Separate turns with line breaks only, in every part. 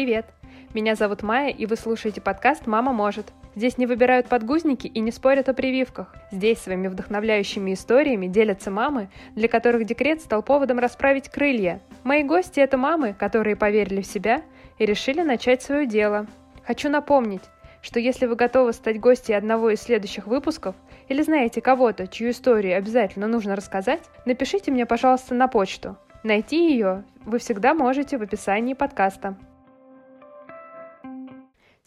Привет! Меня зовут Майя, и вы слушаете подкаст «Мама может». Здесь не выбирают подгузники и не спорят о прививках. Здесь своими вдохновляющими историями делятся мамы, для которых декрет стал поводом расправить крылья. Мои гости — это мамы, которые поверили в себя и решили начать свое дело. Хочу напомнить, что если вы готовы стать гостьей одного из следующих выпусков или знаете кого-то, чью историю обязательно нужно рассказать, напишите мне, пожалуйста, на почту. Найти ее вы всегда можете в описании подкаста.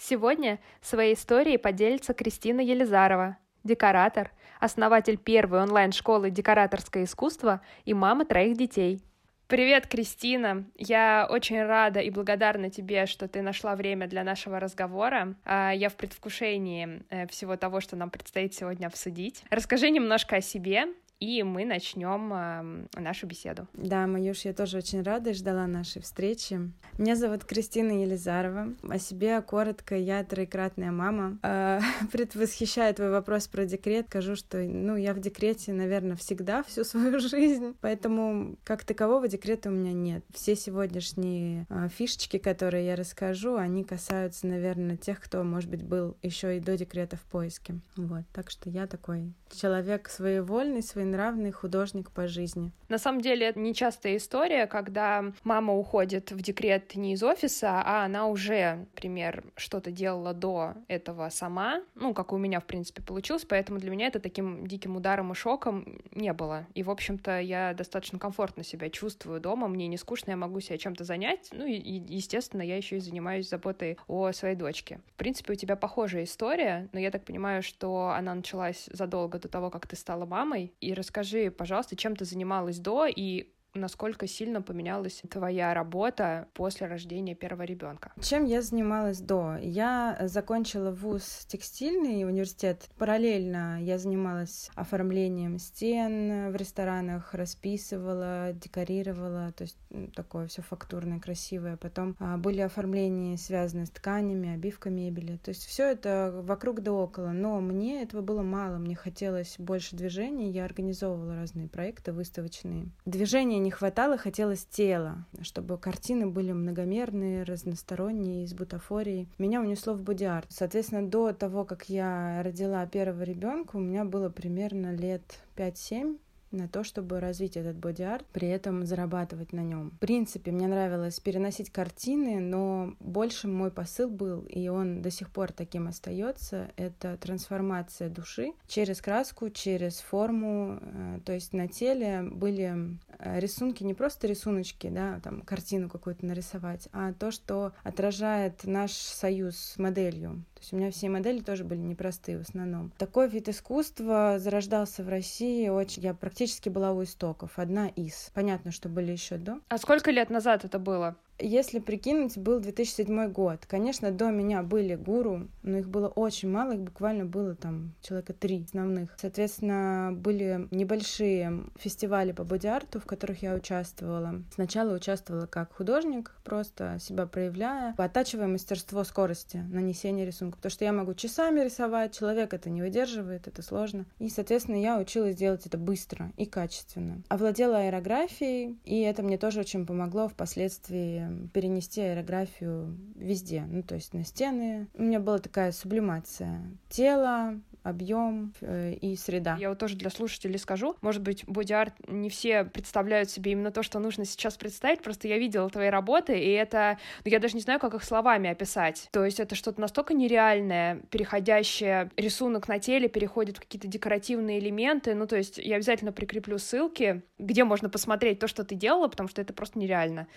Сегодня своей историей поделится Кристина Елизарова, декоратор, основатель первой онлайн-школы «Декораторское искусство» и мама троих детей. Привет, Кристина! Я очень рада и благодарна тебе, что ты нашла время для нашего разговора. А, я в предвкушении э, всего того, что нам предстоит сегодня обсудить. Расскажи немножко о себе, и мы начнем э, нашу беседу.
Да, Маюш, я тоже очень рада и ждала нашей встречи. Меня зовут Кристина Елизарова. О себе коротко, я троекратная мама. Э, предвосхищая твой вопрос про декрет, скажу, что ну, я в декрете, наверное, всегда всю свою жизнь, поэтому как такового декрета у меня нет. Все сегодняшние э, фишечки, которые я расскажу, они касаются, наверное, тех, кто, может быть, был еще и до декрета в поиске. Вот, так что я такой человек своевольный, своенравный, нравный художник по жизни.
На самом деле, это нечастая история, когда мама уходит в декрет не из офиса, а она уже, например, что-то делала до этого сама, ну, как у меня, в принципе, получилось, поэтому для меня это таким диким ударом и шоком не было. И, в общем-то, я достаточно комфортно себя чувствую дома, мне не скучно, я могу себя чем-то занять, ну, и, естественно, я еще и занимаюсь заботой о своей дочке. В принципе, у тебя похожая история, но я так понимаю, что она началась задолго до того, как ты стала мамой, и расскажи, пожалуйста, чем ты занималась до и насколько сильно поменялась твоя работа после рождения первого ребенка?
Чем я занималась до? Я закончила вуз текстильный университет. Параллельно я занималась оформлением стен в ресторанах, расписывала, декорировала, то есть такое все фактурное, красивое. Потом а, были оформления, связанные с тканями, обивка мебели. То есть все это вокруг да около. Но мне этого было мало. Мне хотелось больше движения. Я организовывала разные проекты выставочные. Движение не хватало, хотелось тела, чтобы картины были многомерные, разносторонние, из бутафории. Меня унесло в бодиарт. Соответственно, до того, как я родила первого ребенка, у меня было примерно лет 5-7 на то, чтобы развить этот боди-арт, при этом зарабатывать на нем. В принципе, мне нравилось переносить картины, но больше мой посыл был, и он до сих пор таким остается, это трансформация души через краску, через форму, э, то есть на теле были э, рисунки, не просто рисуночки, да, там картину какую-то нарисовать, а то, что отражает наш союз с моделью. Есть у меня все модели тоже были непростые в основном. Такой вид искусства зарождался в России очень, я практически была у истоков, одна из. Понятно, что были еще до.
А сколько лет назад это было?
Если прикинуть, был 2007 год. Конечно, до меня были гуру, но их было очень мало, их буквально было там человека три основных. Соответственно, были небольшие фестивали по боди-арту, в которых я участвовала. Сначала участвовала как художник, просто себя проявляя, оттачивая мастерство скорости нанесения рисунка, потому что я могу часами рисовать, человек это не выдерживает, это сложно. И, соответственно, я училась делать это быстро и качественно. Овладела аэрографией, и это мне тоже очень помогло впоследствии перенести аэрографию везде, ну то есть на стены. У меня была такая сублимация тела, объем э, и среда.
Я вот тоже для слушателей скажу, может быть, боди-арт не все представляют себе именно то, что нужно сейчас представить, просто я видела твои работы, и это, ну, я даже не знаю, как их словами описать. То есть это что-то настолько нереальное, переходящее, рисунок на теле переходит в какие-то декоративные элементы, ну, то есть я обязательно прикреплю ссылки, где можно посмотреть то, что ты делала, потому что это просто нереально,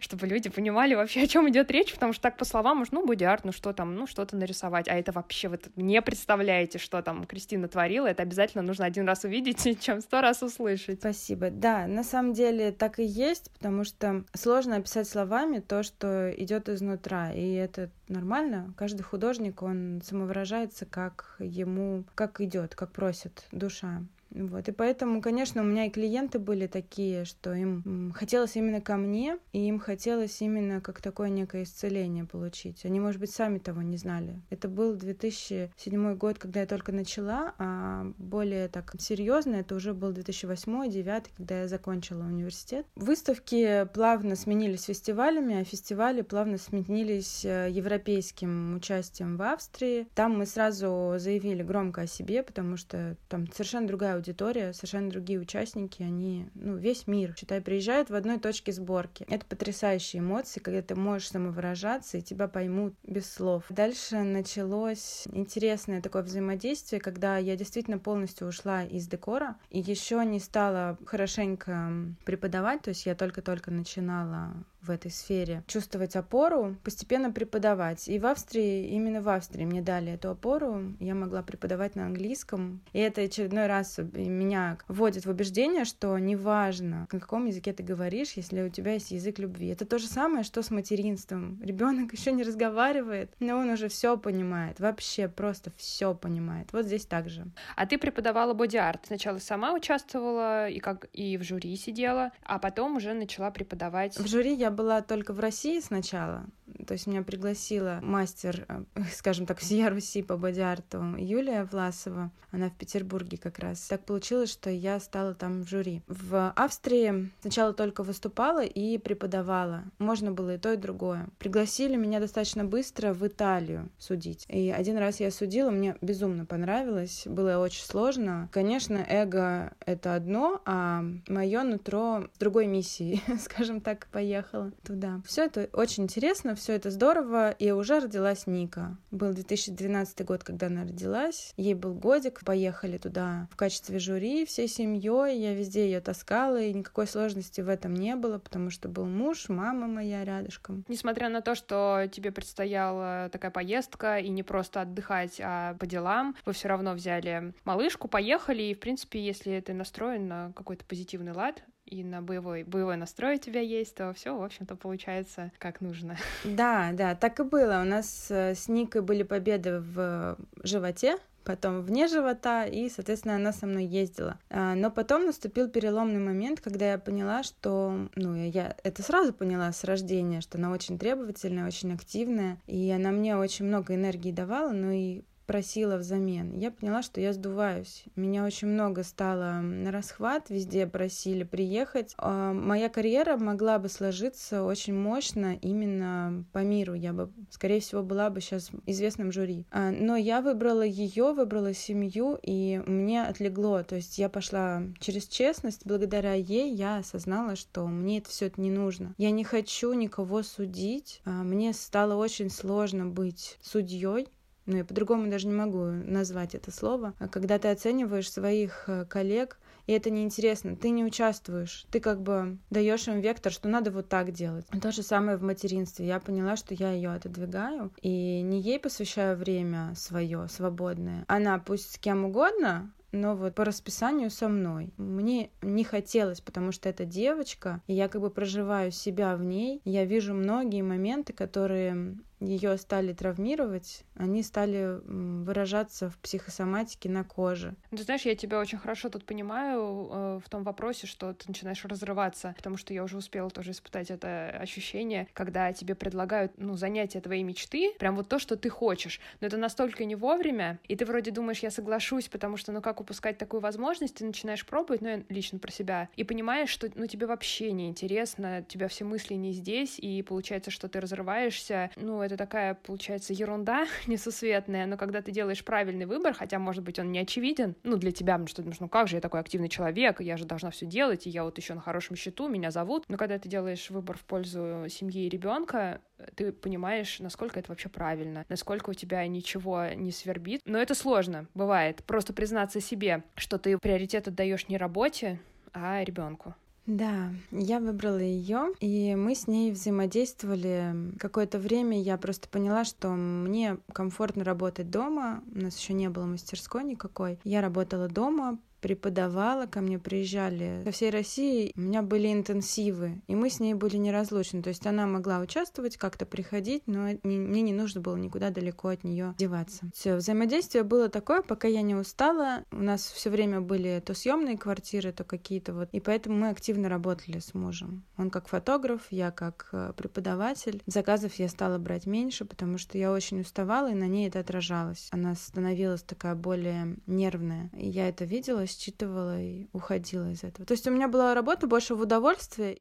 чтобы люди понимали вообще, о чем идет речь, потому что так по словам, может, ну, боди-арт, ну, что там, ну, что-то нарисовать, а это вообще вы не представляете, что что там Кристина творила, это обязательно нужно один раз увидеть, чем сто раз услышать.
Спасибо. Да, на самом деле так и есть, потому что сложно описать словами то, что идет изнутра, и это нормально. Каждый художник, он самовыражается, как ему, как идет, как просит душа. Вот, и поэтому, конечно, у меня и клиенты были такие, что им хотелось именно ко мне, и им хотелось именно как такое некое исцеление получить. Они, может быть, сами того не знали. Это был 2007 год, когда я только начала, а более так серьезно это уже был 2008-2009, когда я закончила университет. Выставки плавно сменились фестивалями, а фестивали плавно сменились э, европейским участием в Австрии. Там мы сразу заявили громко о себе, потому что там совершенно другая аудитория, совершенно другие участники, они, ну, весь мир, считай, приезжают в одной точке сборки. Это потрясающие эмоции, когда ты можешь самовыражаться, и тебя поймут без слов. Дальше началось интересное такое взаимодействие, когда я действительно полностью ушла из декора, и еще не стала хорошенько преподавать, то есть я только-только начинала в этой сфере, чувствовать опору, постепенно преподавать. И в Австрии, именно в Австрии мне дали эту опору, я могла преподавать на английском. И это очередной раз меня вводит в убеждение, что неважно, на каком языке ты говоришь, если у тебя есть язык любви. Это то же самое, что с материнством. Ребенок еще не разговаривает, но он уже все понимает, вообще просто все понимает. Вот здесь так же.
А ты преподавала боди-арт. Сначала сама участвовала и как и в жюри сидела, а потом уже начала преподавать.
В жюри я была только в России сначала, то есть меня пригласила мастер, э, скажем так, всея Руси по боди-арту Юлия Власова. Она в Петербурге как раз. Так получилось, что я стала там в жюри. В Австрии сначала только выступала и преподавала. Можно было и то, и другое. Пригласили меня достаточно быстро в Италию судить. И один раз я судила, мне безумно понравилось. Было очень сложно. Конечно, эго — это одно, а мое нутро другой миссией, скажем так, поехало туда. Все это очень интересно, все это здорово, и уже родилась Ника. Был 2012 год, когда она родилась, ей был годик, поехали туда в качестве жюри всей семьей, я везде ее таскала, и никакой сложности в этом не было, потому что был муж, мама моя рядышком.
Несмотря на то, что тебе предстояла такая поездка, и не просто отдыхать, а по делам, вы все равно взяли малышку, поехали, и, в принципе, если ты настроен на какой-то позитивный лад, и на боевой, боевой настрой у тебя есть, то все, в общем-то, получается как нужно.
Да, да, так и было. У нас э, с Никой были победы в животе, потом вне живота, и, соответственно, она со мной ездила. А, но потом наступил переломный момент, когда я поняла, что, ну, я это сразу поняла с рождения, что она очень требовательная, очень активная, и она мне очень много энергии давала, но и просила взамен. Я поняла, что я сдуваюсь. Меня очень много стало на расхват, везде просили приехать. А моя карьера могла бы сложиться очень мощно именно по миру. Я бы, скорее всего, была бы сейчас известным жюри. А, но я выбрала ее, выбрала семью, и мне отлегло. То есть я пошла через честность. Благодаря ей я осознала, что мне это все это не нужно. Я не хочу никого судить. А, мне стало очень сложно быть судьей ну, я по-другому даже не могу назвать это слово, а когда ты оцениваешь своих э, коллег, и это неинтересно, ты не участвуешь, ты как бы даешь им вектор, что надо вот так делать. То же самое в материнстве. Я поняла, что я ее отодвигаю, и не ей посвящаю время свое свободное. Она пусть с кем угодно, но вот по расписанию со мной. Мне не хотелось, потому что это девочка, и я как бы проживаю себя в ней. Я вижу многие моменты, которые ее стали травмировать, они стали выражаться в психосоматике на коже.
Ты знаешь, я тебя очень хорошо тут понимаю э, в том вопросе, что ты начинаешь разрываться, потому что я уже успела тоже испытать это ощущение, когда тебе предлагают, ну, занятия твоей мечты, прям вот то, что ты хочешь, но это настолько не вовремя, и ты вроде думаешь, я соглашусь, потому что, ну, как упускать такую возможность, ты начинаешь пробовать, ну, я лично про себя, и понимаешь, что, ну, тебе вообще не интересно, у тебя все мысли не здесь, и получается, что ты разрываешься, ну, это такая, получается, ерунда несусветная, но когда ты делаешь правильный выбор, хотя, может быть, он не очевиден, ну, для тебя, потому что ты думаешь, ну, как же я такой активный человек, я же должна все делать, и я вот еще на хорошем счету, меня зовут, но когда ты делаешь выбор в пользу семьи и ребенка, ты понимаешь, насколько это вообще правильно, насколько у тебя ничего не свербит. Но это сложно, бывает. Просто признаться себе, что ты приоритет отдаешь не работе, а ребенку.
Да, я выбрала ее, и мы с ней взаимодействовали какое-то время. Я просто поняла, что мне комфортно работать дома. У нас еще не было мастерской никакой. Я работала дома, преподавала, ко мне приезжали со всей России. У меня были интенсивы, и мы с ней были неразлучны. То есть она могла участвовать, как-то приходить, но мне не нужно было никуда далеко от нее деваться. Все, взаимодействие было такое, пока я не устала. У нас все время были то съемные квартиры, то какие-то вот. И поэтому мы активно работали с мужем. Он как фотограф, я как э, преподаватель. Заказов я стала брать меньше, потому что я очень уставала, и на ней это отражалось. Она становилась такая более нервная. И я это видела, считывала и уходила из этого. То есть у меня была работа больше в удовольствие.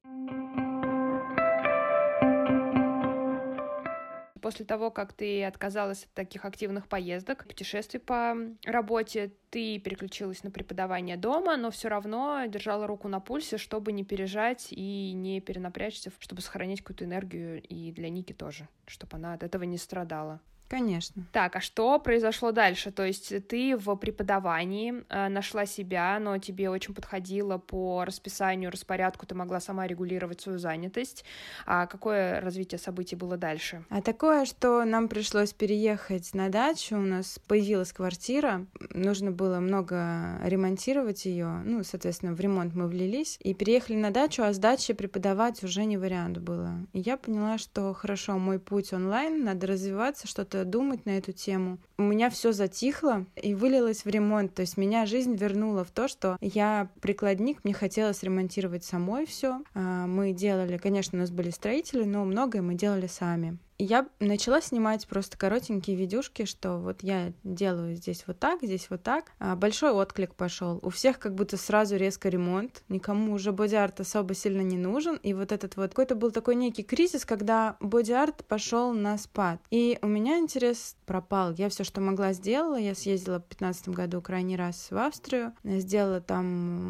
После того, как ты отказалась от таких активных поездок, путешествий по работе, ты переключилась на преподавание дома, но все равно держала руку на пульсе, чтобы не пережать и не перенапрячься, чтобы сохранить какую-то энергию и для Ники тоже, чтобы она от этого не страдала.
Конечно.
Так, а что произошло дальше? То есть ты в преподавании э, нашла себя, но тебе очень подходило по расписанию, распорядку, ты могла сама регулировать свою занятость. А какое развитие событий было дальше?
А такое, что нам пришлось переехать на дачу, у нас появилась квартира, нужно было много ремонтировать ее, ну, соответственно, в ремонт мы влились, и переехали на дачу, а с дачи преподавать уже не вариант было. И я поняла, что хорошо, мой путь онлайн, надо развиваться, что-то думать на эту тему. У меня все затихло и вылилось в ремонт. То есть меня жизнь вернула в то, что я прикладник, мне хотелось ремонтировать самой все. А, мы делали, конечно, у нас были строители, но многое мы делали сами я начала снимать просто коротенькие видюшки, что вот я делаю здесь вот так, здесь вот так. А большой отклик пошел. У всех как будто сразу резко ремонт, никому уже боди-арт особо сильно не нужен. И вот этот вот какой-то был такой некий кризис, когда боди-арт пошел на спад. И у меня интерес пропал. Я все, что могла, сделала. Я съездила в 2015 году крайний раз в Австрию, сделала там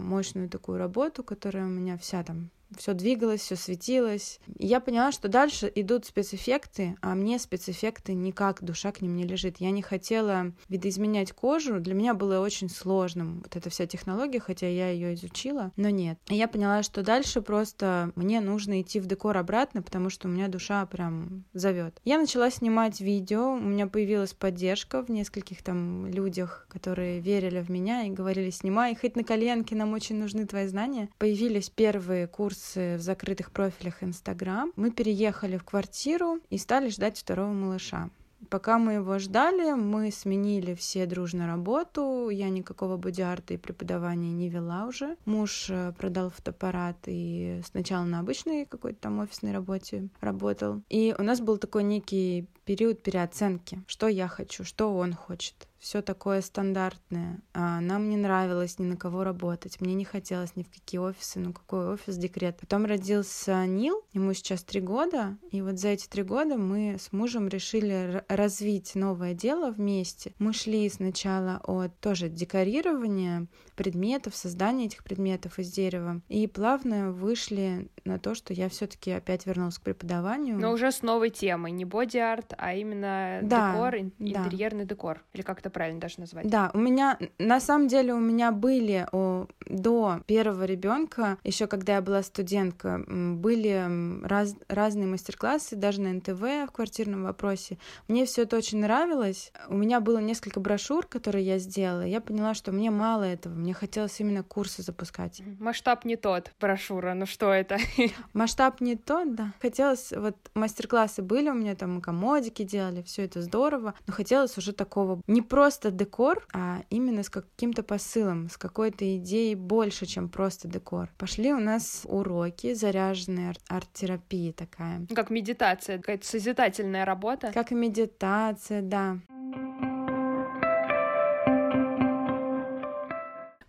мощную такую работу, которая у меня вся там все двигалось, все светилось. И я поняла, что дальше идут спецэффекты, а мне спецэффекты никак, душа к ним не лежит. Я не хотела видоизменять кожу, для меня было очень сложным вот эта вся технология, хотя я ее изучила, но нет. И я поняла, что дальше просто мне нужно идти в декор обратно, потому что у меня душа прям зовет. Я начала снимать видео, у меня появилась поддержка в нескольких там людях, которые верили в меня и говорили, снимай, хоть на коленке, нам очень нужны твои знания. Появились первые курсы в закрытых профилях Инстаграм. Мы переехали в квартиру и стали ждать второго малыша. Пока мы его ждали, мы сменили все дружно работу. Я никакого бодиарта и преподавания не вела уже. Муж э, продал фотоаппарат и сначала на обычной какой-то там офисной работе работал. И у нас был такой некий период переоценки, что я хочу, что он хочет все такое стандартное. А нам не нравилось ни на кого работать. Мне не хотелось ни в какие офисы, ну какой офис, декрет. Потом родился Нил, ему сейчас три года, и вот за эти три года мы с мужем решили развить новое дело вместе. Мы шли сначала от тоже декорирования предметов, создания этих предметов из дерева, и плавно вышли на то, что я все-таки опять вернулась к преподаванию.
Но уже с новой темой, не боди-арт, а именно да, декор, интерьерный да. декор, или как-то правильно даже назвать.
Да, у меня, на самом деле, у меня были о, до первого ребенка, еще когда я была студентка, были раз, разные мастер-классы, даже на НТВ в квартирном вопросе. Мне все это очень нравилось. У меня было несколько брошюр, которые я сделала. Я поняла, что мне мало этого. Мне хотелось именно курсы запускать.
Масштаб не тот, брошюра. Ну что это?
Масштаб не тот, да. Хотелось, вот мастер-классы были у меня, там мы комодики делали, все это здорово, но хотелось уже такого не просто декор, а именно с каким-то посылом, с какой-то идеей больше, чем просто декор. Пошли у нас уроки, заряженные арт- арт-терапии такая.
Как медитация, какая-то созидательная работа.
Как и медитация, да.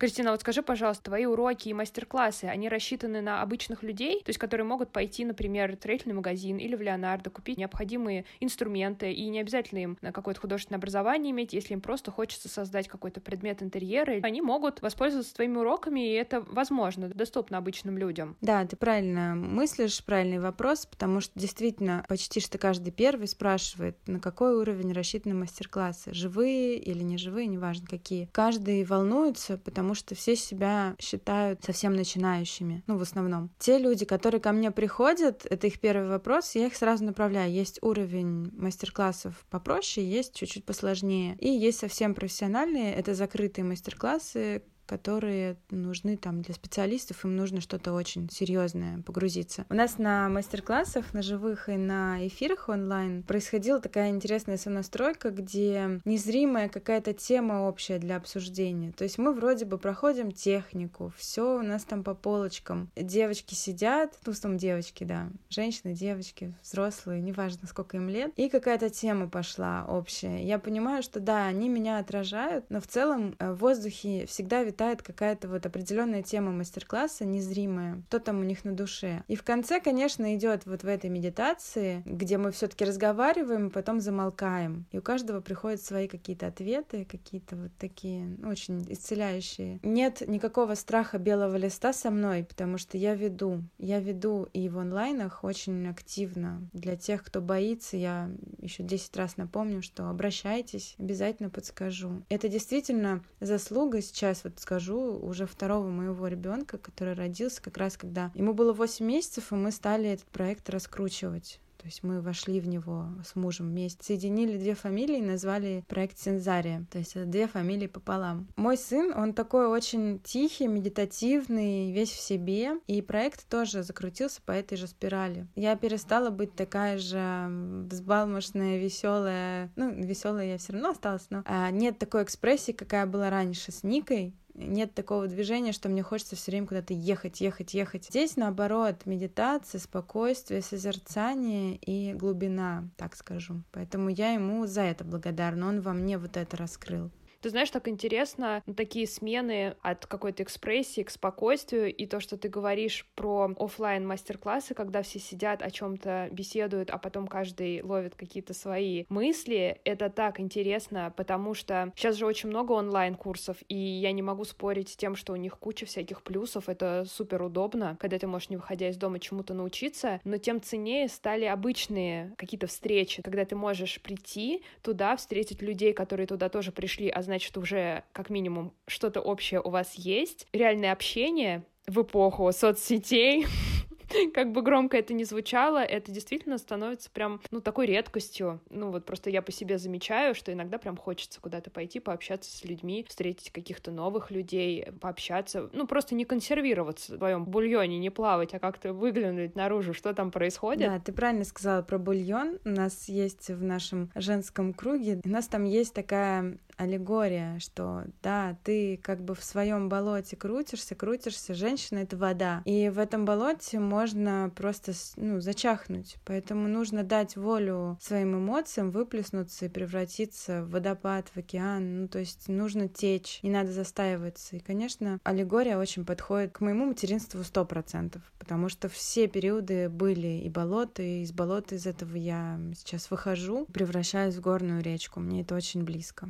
Кристина, вот скажи, пожалуйста, твои уроки и мастер-классы, они рассчитаны на обычных людей, то есть которые могут пойти, например, в строительный магазин или в Леонардо, купить необходимые инструменты, и не обязательно им какое-то художественное образование иметь, если им просто хочется создать какой-то предмет интерьера, они могут воспользоваться твоими уроками, и это возможно, доступно обычным людям.
Да, ты правильно мыслишь, правильный вопрос, потому что действительно почти что каждый первый спрашивает, на какой уровень рассчитаны мастер-классы, живые или не живые, неважно какие. Каждый волнуется, потому что все себя считают совсем начинающими, ну, в основном. Те люди, которые ко мне приходят, это их первый вопрос, я их сразу направляю. Есть уровень мастер-классов попроще, есть чуть-чуть посложнее. И есть совсем профессиональные, это закрытые мастер-классы, которые нужны там для специалистов, им нужно что-то очень серьезное погрузиться. У нас на мастер-классах, на живых и на эфирах онлайн происходила такая интересная сонастройка, где незримая какая-то тема общая для обсуждения. То есть мы вроде бы проходим технику, все у нас там по полочкам. Девочки сидят, ну, основном девочки, да, женщины, девочки, взрослые, неважно, сколько им лет, и какая-то тема пошла общая. Я понимаю, что да, они меня отражают, но в целом э, в воздухе всегда витает какая-то вот определенная тема мастер-класса, незримая, что там у них на душе. И в конце, конечно, идет вот в этой медитации, где мы все-таки разговариваем, потом замолкаем. И у каждого приходят свои какие-то ответы, какие-то вот такие ну, очень исцеляющие. Нет никакого страха белого листа со мной, потому что я веду. Я веду и в онлайнах очень активно. Для тех, кто боится, я еще 10 раз напомню, что обращайтесь, обязательно подскажу. Это действительно заслуга сейчас, вот скажу, уже второго моего ребенка, который родился как раз когда ему было 8 месяцев, и мы стали этот проект раскручивать. То есть мы вошли в него с мужем вместе, соединили две фамилии и назвали проект Сензария. То есть это две фамилии пополам. Мой сын, он такой очень тихий, медитативный, весь в себе. И проект тоже закрутился по этой же спирали. Я перестала быть такая же взбалмошная, веселая. Ну, веселая я все равно осталась, но а, нет такой экспрессии, какая была раньше с Никой нет такого движения, что мне хочется все время куда-то ехать, ехать, ехать. Здесь, наоборот, медитация, спокойствие, созерцание и глубина, так скажу. Поэтому я ему за это благодарна. Он во мне вот это раскрыл.
Ты знаешь, так интересно, такие смены от какой-то экспрессии к спокойствию, и то, что ты говоришь про офлайн мастер-классы, когда все сидят, о чем-то беседуют, а потом каждый ловит какие-то свои мысли, это так интересно, потому что сейчас же очень много онлайн-курсов, и я не могу спорить с тем, что у них куча всяких плюсов, это супер удобно, когда ты можешь, не выходя из дома, чему-то научиться, но тем ценнее стали обычные какие-то встречи, когда ты можешь прийти туда, встретить людей, которые туда тоже пришли, а значит, значит, уже как минимум что-то общее у вас есть. Реальное общение в эпоху соцсетей как бы громко это ни звучало, это действительно становится прям, ну, такой редкостью. Ну, вот просто я по себе замечаю, что иногда прям хочется куда-то пойти, пообщаться с людьми, встретить каких-то новых людей, пообщаться, ну, просто не консервироваться в своем бульоне, не плавать, а как-то выглянуть наружу, что там происходит.
Да, ты правильно сказала про бульон. У нас есть в нашем женском круге, у нас там есть такая аллегория, что да, ты как бы в своем болоте крутишься, крутишься, женщина — это вода. И в этом болоте можно просто ну, зачахнуть. Поэтому нужно дать волю своим эмоциям выплеснуться и превратиться в водопад, в океан. Ну, то есть нужно течь, не надо застаиваться. И, конечно, аллегория очень подходит к моему материнству сто процентов, потому что все периоды были и болота, и из болота из этого я сейчас выхожу, превращаюсь в горную речку. Мне это очень близко.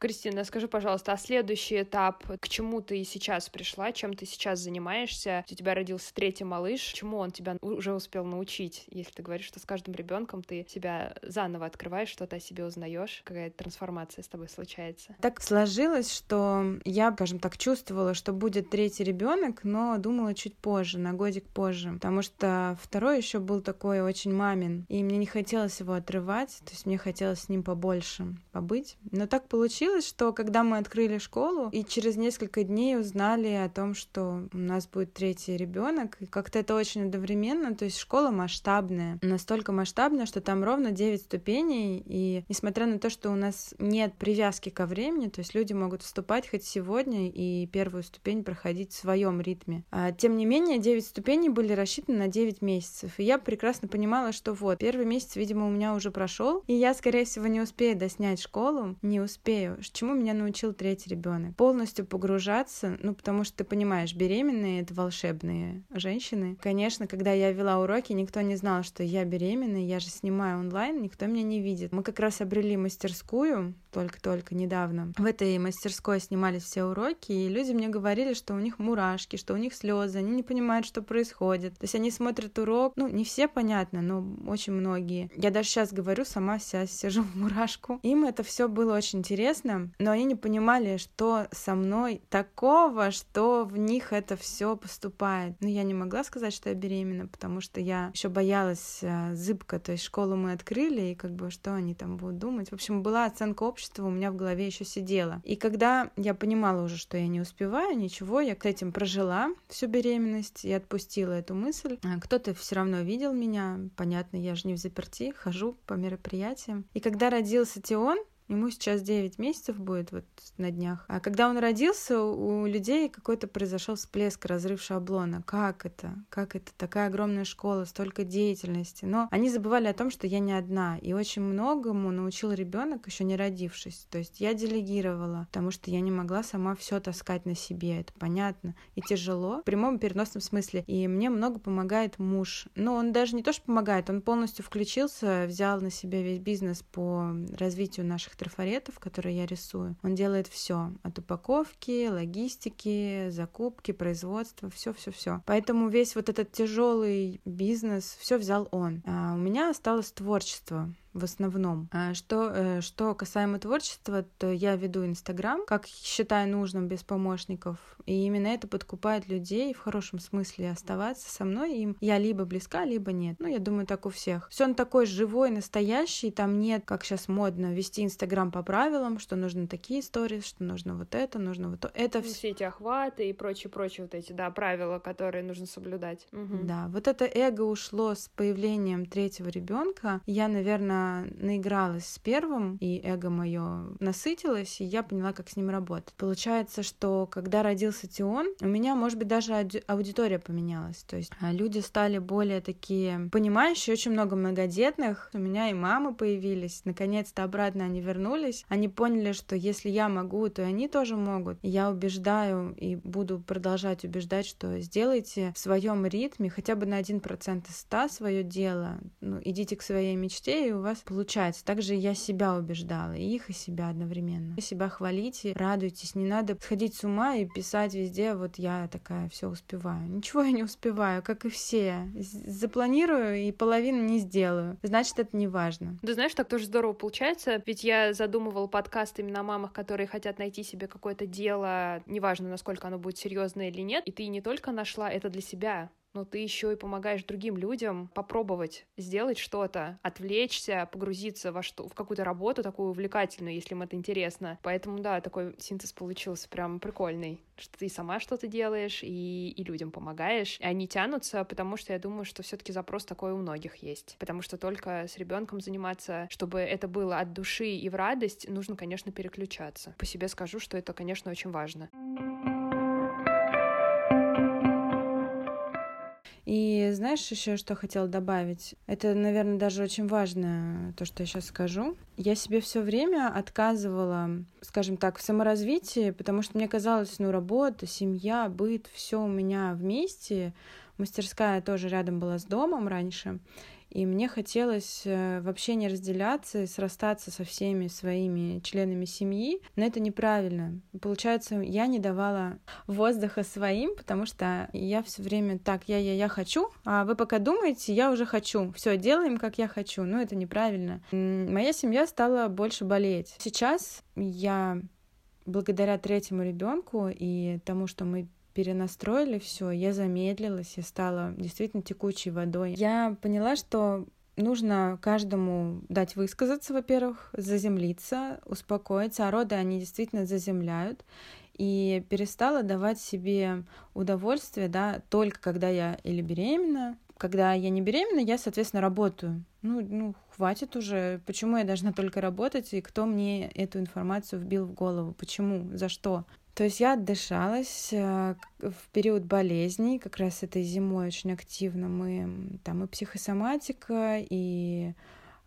Кристина, скажи, пожалуйста, а следующий этап, к чему ты сейчас пришла, чем ты сейчас занимаешься? У тебя родился третий малыш, чему он тебя уже успел научить? Если ты говоришь, что с каждым ребенком ты себя заново открываешь, что-то о себе узнаешь, какая-то трансформация с тобой случается?
Так сложилось, что я, скажем так, чувствовала, что будет третий ребенок, но думала чуть позже, на годик позже, потому что второй еще был такой очень мамин, и мне не хотелось его отрывать, то есть мне хотелось с ним побольше побыть. Но так получилось, получилось, что когда мы открыли школу и через несколько дней узнали о том, что у нас будет третий ребенок, как-то это очень одновременно, то есть школа масштабная, настолько масштабная, что там ровно 9 ступеней, и несмотря на то, что у нас нет привязки ко времени, то есть люди могут вступать хоть сегодня и первую ступень проходить в своем ритме. А, тем не менее, 9 ступеней были рассчитаны на 9 месяцев, и я прекрасно понимала, что вот, первый месяц, видимо, у меня уже прошел, и я, скорее всего, не успею доснять школу, не успею чему меня научил третий ребенок? Полностью погружаться, ну, потому что ты понимаешь, беременные — это волшебные женщины. Конечно, когда я вела уроки, никто не знал, что я беременна, я же снимаю онлайн, никто меня не видит. Мы как раз обрели мастерскую, только-только недавно. В этой мастерской снимались все уроки, и люди мне говорили, что у них мурашки, что у них слезы, они не понимают, что происходит. То есть они смотрят урок, ну, не все, понятно, но очень многие. Я даже сейчас говорю, сама вся сижу в мурашку. Им это все было очень интересно, приятно, но они не понимали, что со мной такого, что в них это все поступает. Но я не могла сказать, что я беременна, потому что я еще боялась э, зыбка, то есть школу мы открыли, и как бы что они там будут думать. В общем, была оценка общества у меня в голове еще сидела. И когда я понимала уже, что я не успеваю, ничего, я к этим прожила всю беременность и отпустила эту мысль. А кто-то все равно видел меня, понятно, я же не в заперти, хожу по мероприятиям. И когда родился Тион, Ему сейчас 9 месяцев будет вот на днях. А когда он родился, у людей какой-то произошел всплеск, разрыв шаблона. Как это? Как это? Такая огромная школа, столько деятельности. Но они забывали о том, что я не одна. И очень многому научил ребенок, еще не родившись. То есть я делегировала, потому что я не могла сама все таскать на себе. Это понятно. И тяжело, в прямом и переносном смысле. И мне много помогает муж. Но он даже не то, что помогает, он полностью включился, взял на себя весь бизнес по развитию наших трафаретов, которые я рисую. Он делает все от упаковки, логистики, закупки, производства, все-все-все. Поэтому весь вот этот тяжелый бизнес, все взял он. А у меня осталось творчество в основном. А что, э, что касаемо творчества, то я веду Инстаграм, как считаю нужным, без помощников. И именно это подкупает людей в хорошем смысле оставаться со мной. Им я либо близка, либо нет. Ну, я думаю, так у всех. Все он такой живой, настоящий. Там нет, как сейчас модно, вести Инстаграм по правилам, что нужно такие истории, что нужно вот это, нужно вот то. Это
все эти охваты и прочие-прочие вот эти, да, правила, которые нужно соблюдать.
Угу. Да, вот это эго ушло с появлением третьего ребенка. Я, наверное, наигралась с первым, и эго мое насытилось, и я поняла, как с ним работать. Получается, что когда родился Тион, у меня, может быть, даже аудитория поменялась. То есть а, люди стали более такие понимающие, очень много многодетных. У меня и мамы появились. Наконец-то обратно они вернулись. Они поняли, что если я могу, то и они тоже могут. И я убеждаю и буду продолжать убеждать, что сделайте в своем ритме хотя бы на один процент из ста свое дело. Ну, идите к своей мечте, и у вас получается. Также я себя убеждала, и их, и себя одновременно. Себя хвалите, радуйтесь, не надо сходить с ума и писать везде, вот я такая все успеваю. Ничего я не успеваю, как и все. Запланирую и половину не сделаю. Значит, это не важно.
Да знаешь, так тоже здорово получается, ведь я задумывала подкаст именно о мамах, которые хотят найти себе какое-то дело, неважно, насколько оно будет серьезное или нет, и ты не только нашла это для себя, но ты еще и помогаешь другим людям попробовать сделать что-то, отвлечься, погрузиться во что, в какую-то работу такую увлекательную, если им это интересно. Поэтому, да, такой синтез получился прям прикольный, что ты сама что-то делаешь и, и людям помогаешь, и они тянутся, потому что я думаю, что все-таки запрос такой у многих есть. Потому что только с ребенком заниматься, чтобы это было от души и в радость, нужно, конечно, переключаться. По себе скажу, что это, конечно, очень важно.
Знаешь еще, что хотела добавить? Это, наверное, даже очень важно, то, что я сейчас скажу. Я себе все время отказывала, скажем так, в саморазвитии, потому что мне казалось, ну, работа, семья, быт, все у меня вместе. Мастерская тоже рядом была с домом раньше. И мне хотелось э, вообще не разделяться и срастаться со всеми своими членами семьи. Но это неправильно. Получается, я не давала воздуха своим, потому что я все время так, я, я, я хочу, а вы пока думаете, я уже хочу. Все, делаем, как я хочу. Но это неправильно. Моя семья стала больше болеть. Сейчас я благодаря третьему ребенку и тому, что мы перенастроили все, я замедлилась, я стала действительно текучей водой. Я поняла, что нужно каждому дать высказаться, во-первых, заземлиться, успокоиться, а роды они действительно заземляют. И перестала давать себе удовольствие, да, только когда я или беременна, когда я не беременна, я, соответственно, работаю. Ну, ну, хватит уже. Почему я должна только работать, и кто мне эту информацию вбил в голову? Почему? За что? То есть я отдышалась э, в период болезней, как раз этой зимой очень активно мы там и психосоматика, и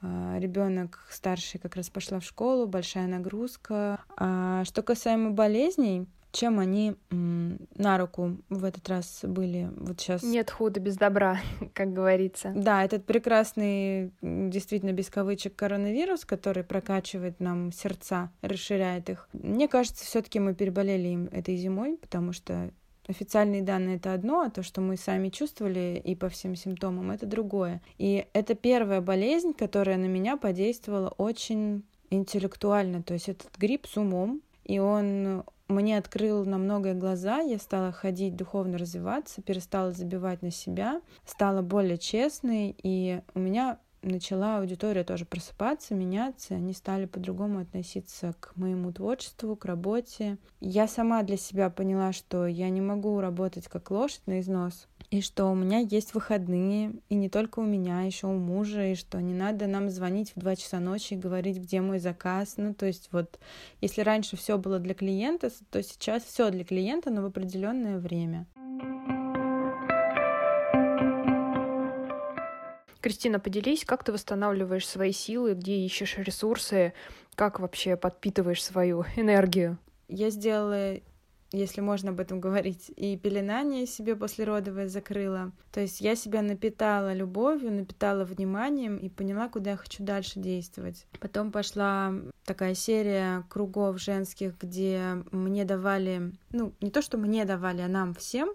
э, ребенок старший как раз пошла в школу, большая нагрузка. А что касаемо болезней, чем они на руку в этот раз были вот сейчас.
Нет худа без добра, как говорится.
Да, этот прекрасный, действительно без кавычек, коронавирус, который прокачивает нам сердца, расширяет их. Мне кажется, все-таки мы переболели им этой зимой, потому что Официальные данные это одно, а то, что мы сами чувствовали и по всем симптомам, это другое. И это первая болезнь, которая на меня подействовала очень интеллектуально, то есть этот грипп с умом, и он мне открыл на многое глаза, я стала ходить, духовно развиваться, перестала забивать на себя, стала более честной, и у меня начала аудитория тоже просыпаться, меняться, они стали по-другому относиться к моему творчеству, к работе. Я сама для себя поняла, что я не могу работать как лошадь на износ, и что у меня есть выходные, и не только у меня, еще у мужа, и что не надо нам звонить в 2 часа ночи и говорить, где мой заказ. Ну, то есть вот, если раньше все было для клиента, то сейчас все для клиента, но в определенное время.
Кристина, поделись, как ты восстанавливаешь свои силы, где ищешь ресурсы, как вообще подпитываешь свою энергию?
Я сделала если можно об этом говорить, и пеленание себе послеродовое закрыла. То есть я себя напитала любовью, напитала вниманием и поняла, куда я хочу дальше действовать. Потом пошла такая серия кругов женских, где мне давали, ну, не то, что мне давали, а нам всем,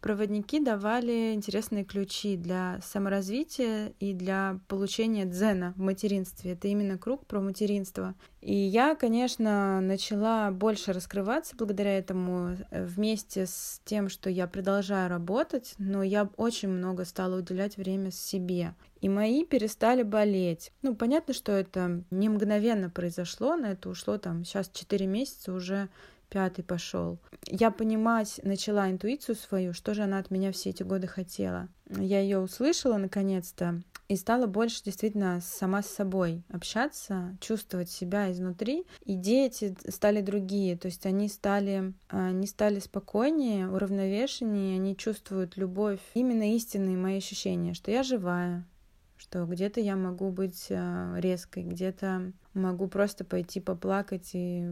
проводники давали интересные ключи для саморазвития и для получения дзена в материнстве. Это именно круг про материнство. И я, конечно, начала больше раскрываться благодаря этому э, вместе с тем, что я продолжаю работать, но я очень много стала уделять время себе. И мои перестали болеть. Ну, понятно, что это не мгновенно произошло, на это ушло там сейчас 4 месяца уже пятый пошел. Я понимать начала интуицию свою, что же она от меня все эти годы хотела. Я ее услышала наконец-то и стала больше действительно сама с собой общаться, чувствовать себя изнутри. И дети стали другие, то есть они стали, они стали спокойнее, уравновешеннее, они чувствуют любовь, именно истинные мои ощущения, что я живая, что где-то я могу быть а, резкой, где-то могу просто пойти поплакать и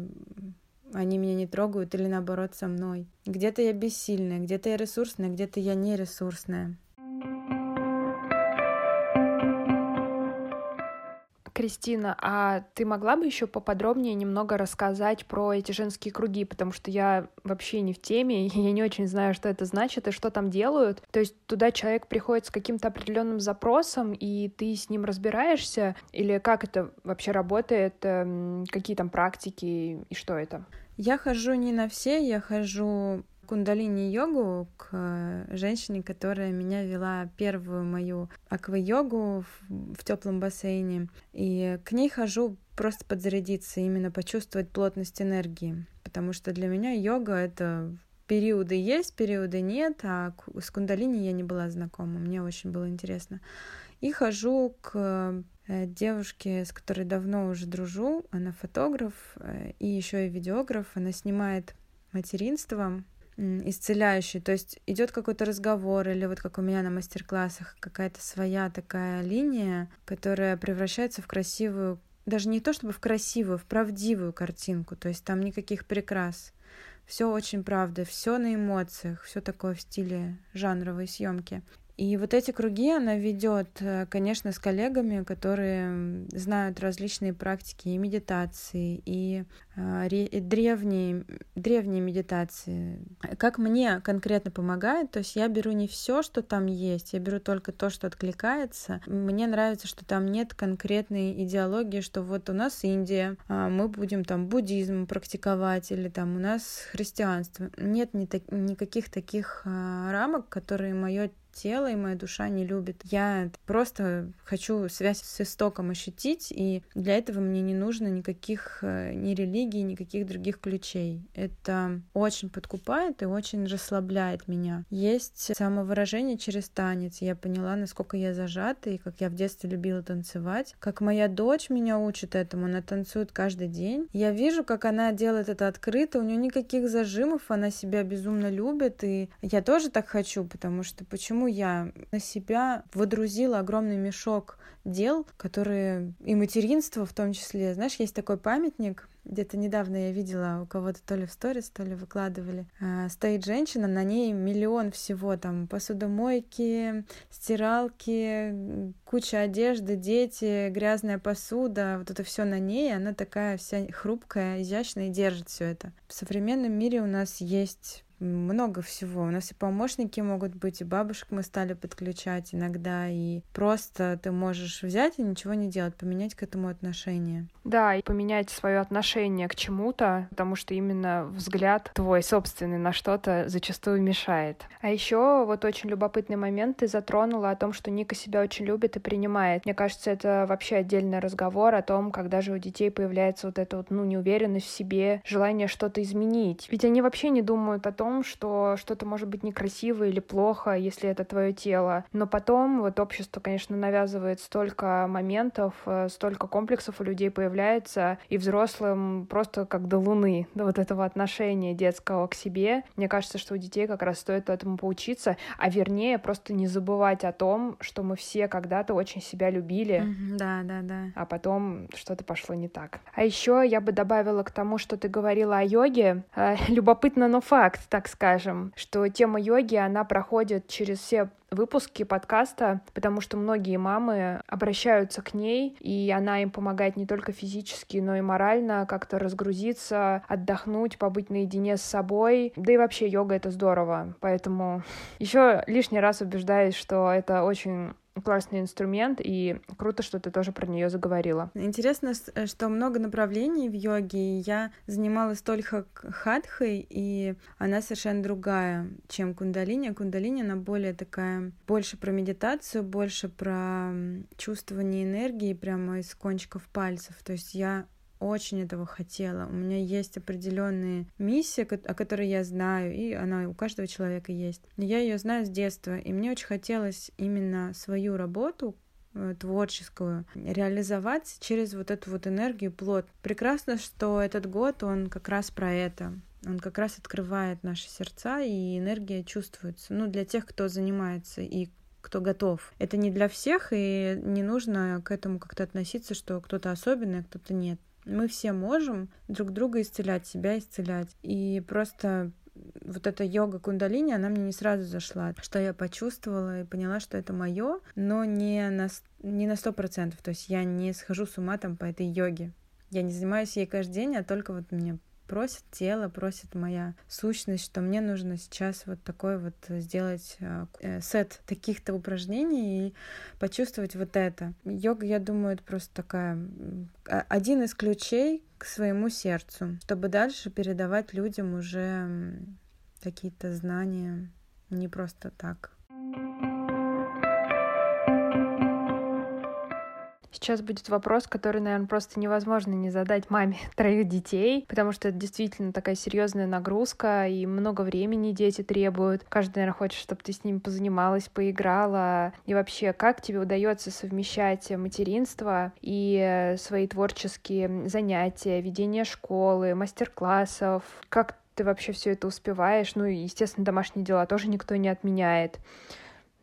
они меня не трогают или наоборот со мной. Где-то я бессильная, где-то я ресурсная, где-то я не
Кристина, а ты могла бы еще поподробнее немного рассказать про эти женские круги, потому что я вообще не в теме, и я не очень знаю, что это значит и что там делают. То есть туда человек приходит с каким-то определенным запросом, и ты с ним разбираешься, или как это вообще работает, эм, какие там практики и что это?
Я хожу не на все, я хожу кундалини-йогу к э, женщине, которая меня вела первую мою аква-йогу в, в теплом бассейне. И к ней хожу просто подзарядиться, именно почувствовать плотность энергии. Потому что для меня йога — это периоды есть, периоды нет, а с кундалини я не была знакома. Мне очень было интересно. И хожу к Э, девушки, с которой давно уже дружу. Она фотограф э, и еще и видеограф. Она снимает материнство исцеляющий, то есть идет какой-то разговор или вот как у меня на мастер-классах какая-то своя такая линия, которая превращается в красивую, даже не то чтобы в красивую, в правдивую картинку, то есть там никаких прикрас, все очень правда, все на эмоциях, все такое в стиле жанровой съемки. И вот эти круги она ведет, э, конечно, с коллегами, которые знают различные практики и медитации, и, э, и древние, древние медитации. Как мне конкретно помогает, то есть я беру не все, что там есть, я беру только то, что откликается. Мне нравится, что там нет конкретной идеологии, что вот у нас Индия, а мы будем там буддизм практиковать, или там у нас христианство. Нет ни так, никаких таких а, рамок, которые мое тело и моя душа не любит. Я просто хочу связь с истоком ощутить, и для этого мне не нужно никаких э, ни религий, никаких других ключей. Это очень подкупает и очень расслабляет меня. Есть самовыражение через танец. Я поняла, насколько я зажата, и как я в детстве любила танцевать. Как моя дочь меня учит этому, она танцует каждый день. Я вижу, как она делает это открыто, у нее никаких зажимов, она себя безумно любит, и я тоже так хочу, потому что почему почему я на себя водрузила огромный мешок дел, которые и материнство в том числе. Знаешь, есть такой памятник, где-то недавно я видела у кого-то то ли в сторис, то ли выкладывали. А, стоит женщина, на ней миллион всего, там посудомойки, стиралки, куча одежды, дети, грязная посуда, вот это все на ней, она такая вся хрупкая, изящная и держит все это. В современном мире у нас есть много всего. У нас и помощники могут быть, и бабушек мы стали подключать иногда, и просто ты можешь взять и ничего не делать, поменять к этому отношение.
Да, и поменять свое отношение к чему-то, потому что именно взгляд твой собственный на что-то зачастую мешает. А еще вот очень любопытный момент ты затронула о том, что Ника себя очень любит и принимает. Мне кажется, это вообще отдельный разговор о том, когда же у детей появляется вот эта вот, ну, неуверенность в себе, желание что-то изменить. Ведь они вообще не думают о том, что что-то может быть некрасиво или плохо, если это твое тело. Но потом вот общество, конечно, навязывает столько моментов, э, столько комплексов у людей появляется, и взрослым просто как до луны, до вот этого отношения детского к себе. Мне кажется, что у детей как раз стоит этому поучиться, а вернее просто не забывать о том, что мы все когда-то очень себя любили.
Да, да, да.
А потом что-то пошло не так. А еще я бы добавила к тому, что ты говорила о йоге. Э, любопытно, но факт, так скажем, что тема йоги, она проходит через все выпуски подкаста, потому что многие мамы обращаются к ней, и она им помогает не только физически, но и морально как-то разгрузиться, отдохнуть, побыть наедине с собой. Да и вообще йога — это здорово. Поэтому еще лишний раз убеждаюсь, что это очень классный инструмент, и круто, что ты тоже про нее заговорила.
Интересно, э, что много направлений в йоге, я занималась только хатхой, и она совершенно другая, чем кундалини. Кундалини, она более такая, больше про медитацию, больше про чувствование энергии прямо из кончиков пальцев. То есть я очень этого хотела. У меня есть определенная миссия, о которой я знаю, и она у каждого человека есть. Я ее знаю с детства, и мне очень хотелось именно свою работу э, творческую реализовать через вот эту вот энергию плод. Прекрасно, что этот год, он как раз про это. Он как раз открывает наши сердца, и энергия чувствуется. Ну, для тех, кто занимается и кто готов. Это не для всех, и не нужно к этому как-то относиться, что кто-то особенный, а кто-то нет. Мы все можем друг друга исцелять, себя исцелять. И просто вот эта йога кундалини, она мне не сразу зашла, что я почувствовала и поняла, что это мое, но не на, не на сто процентов. То есть я не схожу с ума там по этой йоге. Я не занимаюсь ей каждый день, а только вот мне просит тело, просит моя сущность, что мне нужно сейчас вот такой вот сделать э, э, сет таких-то упражнений и почувствовать вот это. Йога, я думаю, это просто такая один из ключей к своему сердцу, чтобы дальше передавать людям уже какие-то знания не просто так.
Сейчас будет вопрос, который, наверное, просто невозможно не задать маме троих детей, потому что это действительно такая серьезная нагрузка, и много времени дети требуют. Каждый, наверное, хочет, чтобы ты с ними позанималась, поиграла. И вообще, как тебе удается совмещать материнство и свои творческие занятия, ведение школы, мастер-классов? Как ты вообще все это успеваешь? Ну и, естественно, домашние дела тоже никто не отменяет.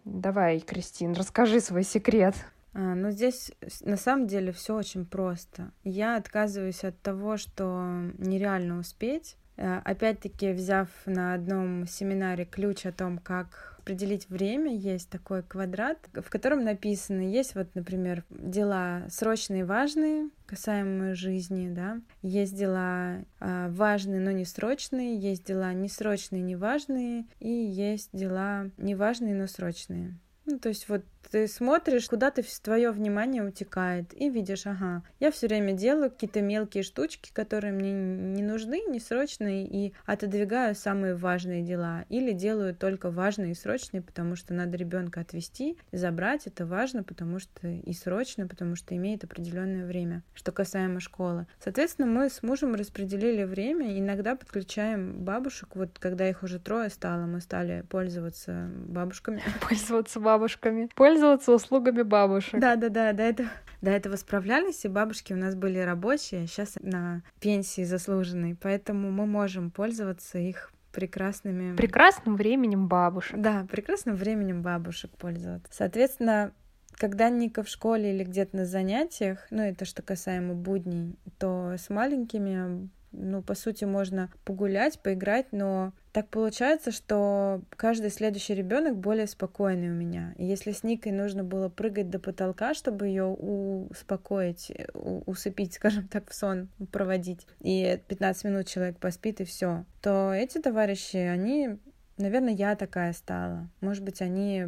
Давай, Кристин, расскажи свой секрет.
А, но здесь на самом деле все очень просто. Я отказываюсь от того, что нереально успеть. Э, опять-таки, взяв на одном семинаре ключ о том, как определить время, есть такой квадрат, в котором написано, есть вот, например, дела срочные, важные, касаемые жизни, да, есть дела э, важные, но не срочные, есть дела несрочные, неважные, и есть дела неважные, но срочные. Ну, то есть вот ты смотришь, куда ты твое внимание утекает, и видишь, ага, я все время делаю какие-то мелкие штучки, которые мне не нужны, не срочные, и отодвигаю самые важные дела. Или делаю только важные и срочные, потому что надо ребенка отвести, забрать. Это важно, потому что и срочно, потому что имеет определенное время. Что касаемо школы. Соответственно, мы с мужем распределили время, иногда подключаем бабушек. Вот когда их уже трое стало, мы стали пользоваться бабушками.
Пользоваться бабушками пользоваться услугами бабушек.
Да, да, да, до этого, до этого справлялись, и бабушки у нас были рабочие, сейчас на пенсии заслуженной, поэтому мы можем пользоваться их прекрасными...
Прекрасным временем бабушек.
Да, прекрасным временем бабушек пользоваться. Соответственно, когда Ника в школе или где-то на занятиях, ну это что касаемо будней, то с маленькими ну, по сути, можно погулять, поиграть, но так получается, что каждый следующий ребенок более спокойный у меня. И если с Никой нужно было прыгать до потолка, чтобы ее успокоить, усыпить, скажем так, в сон проводить, и 15 минут человек поспит, и все, то эти товарищи, они, наверное, я такая стала. Может быть, они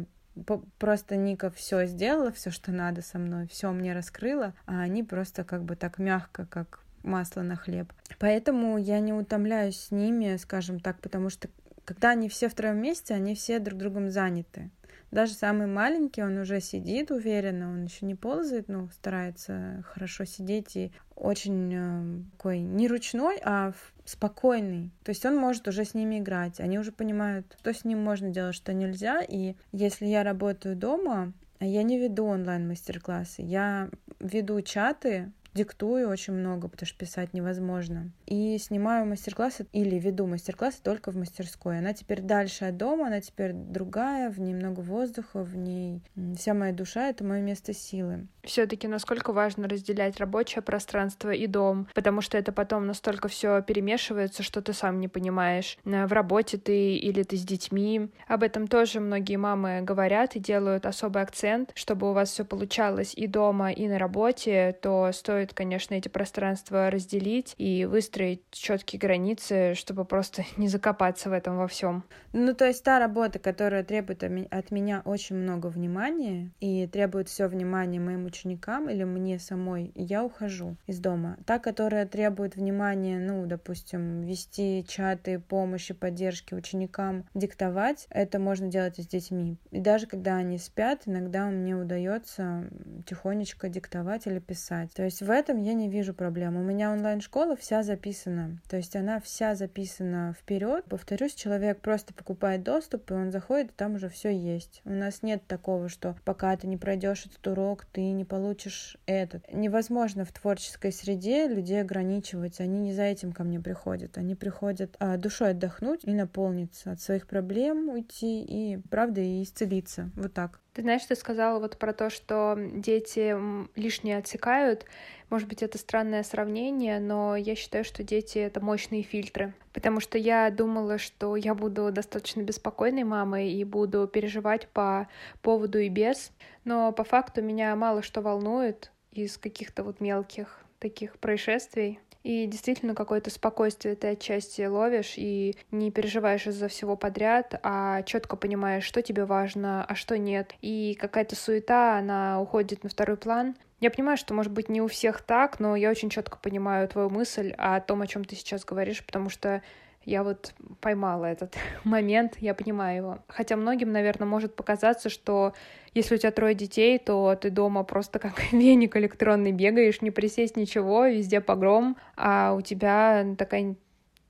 просто Ника все сделала, все, что надо со мной, все мне раскрыла, а они просто как бы так мягко, как масло на хлеб. Поэтому я не утомляюсь с ними, скажем так, потому что когда они все втроем вместе, они все друг другом заняты. Даже самый маленький, он уже сидит уверенно, он еще не ползает, но старается хорошо сидеть и очень э, такой не ручной, а спокойный. То есть он может уже с ними играть. Они уже понимают, что с ним можно делать, что нельзя. И если я работаю дома, я не веду онлайн-мастер-классы, я веду чаты диктую очень много, потому что писать невозможно. И снимаю мастер-классы или веду мастер-классы только в мастерской. Она теперь дальше от дома, она теперь другая, в ней много воздуха, в ней вся моя душа — это мое место силы.
Все-таки насколько важно разделять рабочее пространство и дом, потому что это потом настолько все перемешивается, что ты сам не понимаешь, э, в работе ты или ты с детьми. Об этом тоже многие мамы говорят и делают особый акцент, чтобы у вас все получалось и дома, и на работе, то стоит стоит, конечно, эти пространства разделить и выстроить четкие границы, чтобы просто не закопаться в этом во всем.
Ну, то есть та работа, которая требует от меня очень много внимания и требует все внимание моим ученикам или мне самой, я ухожу из дома. Та, которая требует внимания, ну, допустим, вести чаты помощи, поддержки ученикам, диктовать, это можно делать и с детьми. И даже когда они спят, иногда мне удается тихонечко диктовать или писать. То есть в этом я не вижу проблем. У меня онлайн-школа вся записана. То есть она вся записана вперед. Повторюсь, человек просто покупает доступ, и он заходит, и там уже все есть. У нас нет такого, что пока ты не пройдешь этот урок, ты не получишь этот. Невозможно в творческой среде людей ограничивать. Они не за этим ко мне приходят. Они приходят а, душой отдохнуть и наполниться, от своих проблем уйти и, правда, и исцелиться. Вот так.
Ты знаешь, ты сказала вот про то, что дети лишнее отсекают. Может быть, это странное сравнение, но я считаю, что дети — это мощные фильтры. Потому что я думала, что я буду достаточно беспокойной мамой и буду переживать по поводу и без. Но по факту меня мало что волнует из каких-то вот мелких таких происшествий. И действительно какое-то спокойствие ты отчасти ловишь и не переживаешь из-за всего подряд, а четко понимаешь, что тебе важно, а что нет. И какая-то суета, она уходит на второй план. Я понимаю, что, может быть, не у всех так, но я очень четко понимаю твою мысль о том, о чем ты сейчас говоришь, потому что я вот поймала этот момент, я понимаю его. Хотя многим, наверное, может показаться, что если у тебя трое детей, то ты дома просто как веник электронный бегаешь, не присесть ничего, везде погром, а у тебя такая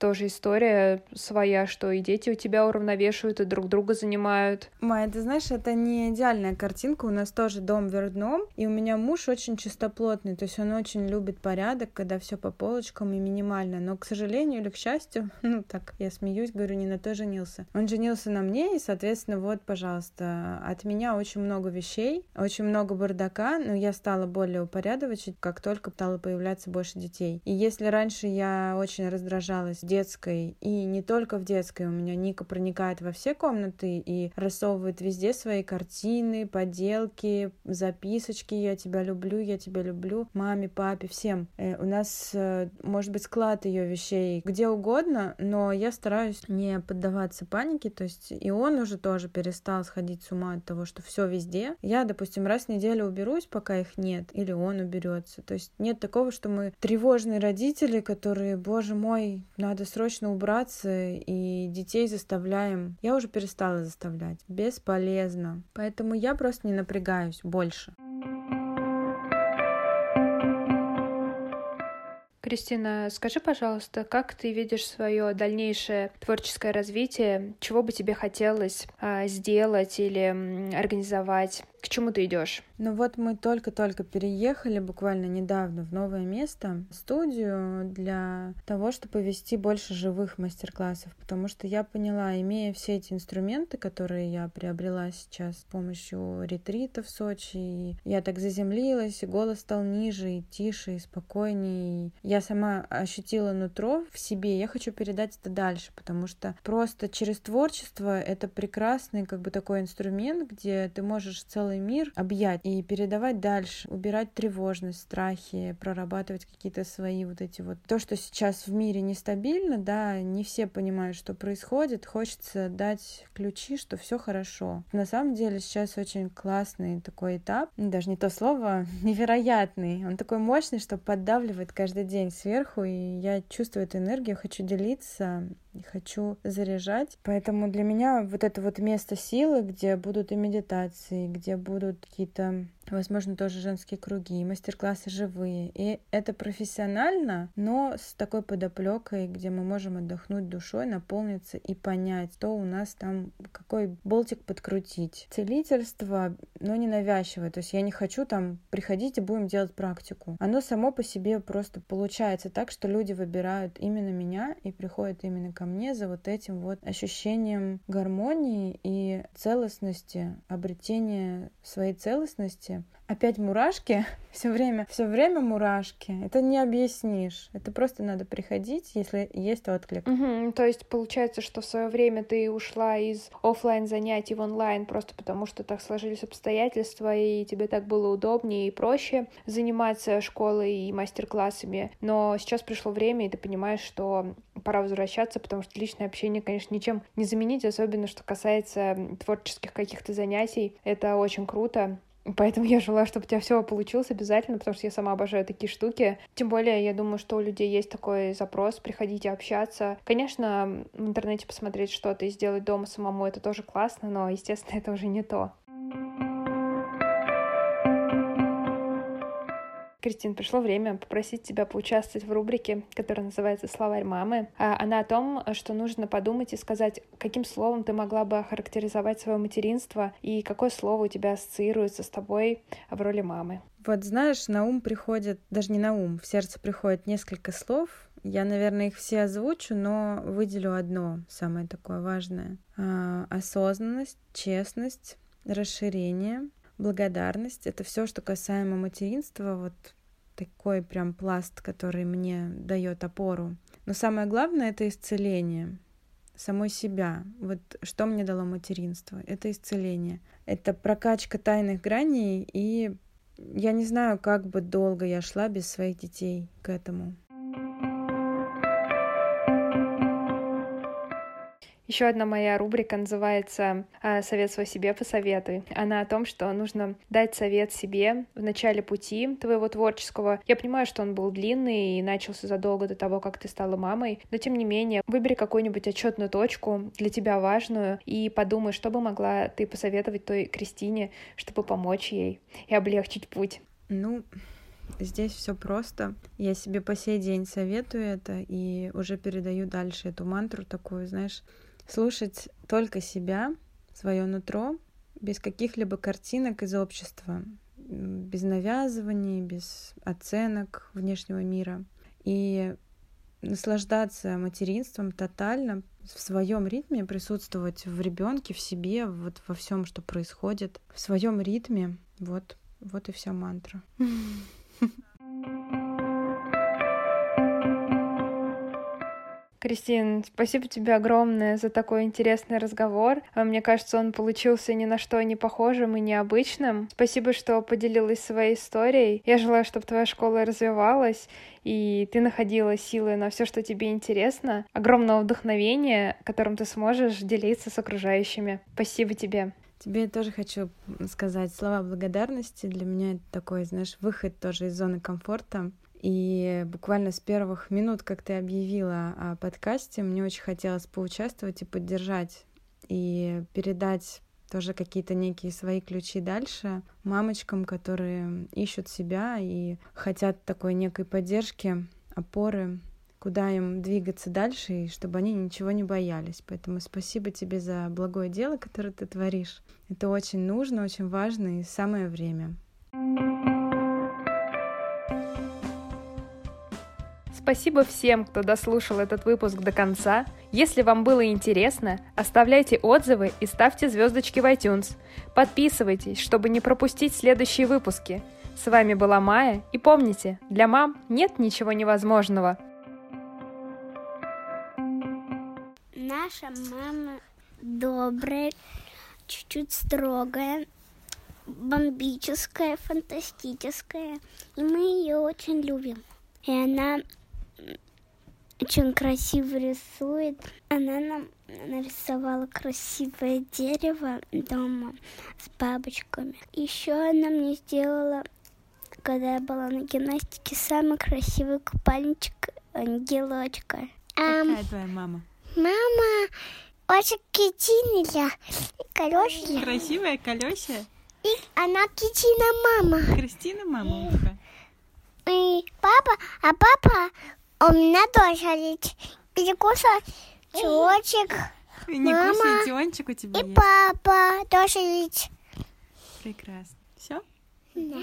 тоже история своя, что и дети у тебя уравновешивают, и друг друга занимают.
Майя, ты знаешь, это не идеальная картинка. У нас тоже дом вверх дном, и у меня муж очень чистоплотный, то есть он очень любит порядок, когда все по полочкам и минимально. Но, к сожалению или к счастью, ну так, я смеюсь, говорю, не на то женился. Он женился на мне, и, соответственно, вот, пожалуйста, от меня очень много вещей, очень много бардака, но я стала более упорядочить, как только стало появляться больше детей. И если раньше я очень раздражалась детской, и не только в детской. У меня Ника проникает во все комнаты и рассовывает везде свои картины, поделки, записочки «Я тебя люблю, я тебя люблю», маме, папе, всем. Э, у нас, э, может быть, склад ее вещей где угодно, но я стараюсь не поддаваться панике, то есть и он уже тоже перестал сходить с ума от того, что все везде. Я, допустим, раз в неделю уберусь, пока их нет, или он уберется. То есть нет такого, что мы тревожные родители, которые, боже мой, надо надо срочно убраться, и детей заставляем. Я уже перестала заставлять. Бесполезно. Поэтому я просто не напрягаюсь больше.
Кристина, скажи, пожалуйста, как ты видишь свое дальнейшее творческое развитие? Чего бы тебе хотелось а, сделать или организовать? К чему ты идешь?
Ну вот мы только-только переехали буквально недавно в новое место, студию для того, чтобы вести больше живых мастер-классов, потому что я поняла, имея все эти инструменты, которые я приобрела сейчас с помощью ретрита в Сочи, я так заземлилась, и голос стал ниже, и тише, и спокойнее. Я сама ощутила нутро в себе, я хочу передать это дальше, потому что просто через творчество это прекрасный как бы такой инструмент, где ты можешь целый мир объять и передавать дальше, убирать тревожность, страхи, прорабатывать какие-то свои вот эти вот... То, что сейчас в мире нестабильно, да, не все понимают, что происходит, хочется дать ключи, что все хорошо. На самом деле сейчас очень классный такой этап, даже не то слово, невероятный. Он такой мощный, что поддавливает каждый день сверху, и я чувствую эту энергию, хочу делиться, хочу заряжать. Поэтому для меня вот это вот место силы, где будут и медитации, где будут какие-то возможно, тоже женские круги, мастер-классы живые. И это профессионально, но с такой подоплекой, где мы можем отдохнуть душой, наполниться и понять, что у нас там, какой болтик подкрутить. Целительство, но не навязчивое. То есть я не хочу там приходить и будем делать практику. Оно само по себе просто получается так, что люди выбирают именно меня и приходят именно ко мне за вот этим вот ощущением гармонии и целостности, обретения своей целостности опять мурашки, все время, все время мурашки. Это не объяснишь. Это просто надо приходить, если есть отклик.
Угу, то есть получается, что в свое время ты ушла из офлайн занятий в онлайн просто потому, что так сложились обстоятельства, и тебе так было удобнее и проще заниматься школой и мастер-классами. Но сейчас пришло время, и ты понимаешь, что пора возвращаться, потому что личное общение, конечно, ничем не заменить, особенно что касается творческих каких-то занятий. Это очень круто. Поэтому я желаю, чтобы у тебя все получилось обязательно, потому что я сама обожаю такие штуки. Тем более, я думаю, что у людей есть такой запрос, приходите общаться. Конечно, в интернете посмотреть что-то и сделать дома самому, это тоже классно, но, естественно, это уже не то. Кристин, пришло время попросить тебя поучаствовать в рубрике, которая называется «Словарь мамы». А, она о том, что нужно подумать и сказать, каким словом ты могла бы охарактеризовать свое материнство и какое слово у тебя ассоциируется с тобой в роли мамы.
Вот знаешь, на ум приходит, даже не на ум, в сердце приходит несколько слов. Я, наверное, их все озвучу, но выделю одно, самое такое важное. А, осознанность, честность, расширение, благодарность. Это все, что касаемо материнства, вот такой прям пласт, который мне дает опору. Но самое главное это исцеление самой себя. Вот что мне дало материнство? Это исцеление. Это прокачка тайных граней, и я не знаю, как бы долго я шла без своих детей к этому.
Еще одна моя рубрика называется а, «Совет свой себе посоветуй». Она о том, что нужно дать совет себе в начале пути твоего творческого. Я понимаю, что он был длинный и начался задолго до того, как ты стала мамой, но тем не менее, выбери какую-нибудь отчетную точку для тебя важную и подумай, что бы могла ты посоветовать той Кристине, чтобы помочь ей и облегчить путь.
Ну, Здесь все просто. Я себе по сей день советую это и уже передаю дальше эту мантру такую, знаешь, слушать только себя, свое нутро, без каких-либо картинок из общества, без навязываний, без оценок внешнего мира. И наслаждаться материнством тотально, в своем ритме присутствовать в ребенке, в себе, вот во всем, что происходит, в своем ритме. Вот, вот и вся мантра.
Кристин, спасибо тебе огромное за такой интересный разговор. А, мне кажется, он получился ни на что не похожим и необычным. Спасибо, что поделилась своей историей. Я желаю, чтобы твоя школа развивалась, и ты находила силы на все, что тебе интересно. Огромного вдохновения, которым ты сможешь делиться с окружающими. Спасибо тебе.
Тебе тоже хочу сказать слова благодарности. Для меня это такой, знаешь, выход тоже из зоны комфорта. И буквально с первых минут, как ты объявила о подкасте, мне очень хотелось поучаствовать и поддержать, и передать тоже какие-то некие свои ключи дальше мамочкам, которые ищут себя и хотят такой некой поддержки, опоры, куда им двигаться дальше, и чтобы они ничего не боялись. Поэтому спасибо тебе за благое дело, которое ты творишь. Это очень нужно, очень важно и самое время.
Спасибо всем, кто дослушал этот выпуск до конца. Если вам было интересно, оставляйте отзывы и ставьте звездочки в iTunes. Подписывайтесь, чтобы не пропустить следующие выпуски. С вами была Майя, и помните, для мам нет ничего невозможного.
Наша мама добрая, чуть-чуть строгая, бомбическая, фантастическая. И мы ее очень любим. И она очень красиво рисует. Она нам нарисовала красивое дерево дома с бабочками. Еще она мне сделала, когда я была на гимнастике, самый красивый купальничек ангелочка.
Какая твоя мама?
Мама очень китиная, колесная.
Красивая, колесая.
И она китина мама.
Кристина мама тебя?
И папа, а папа у меня тоже есть. И кусачочек.
И не
Мама.
кусай, у тебя
И
есть.
папа тоже есть.
Прекрасно. Все?
Да.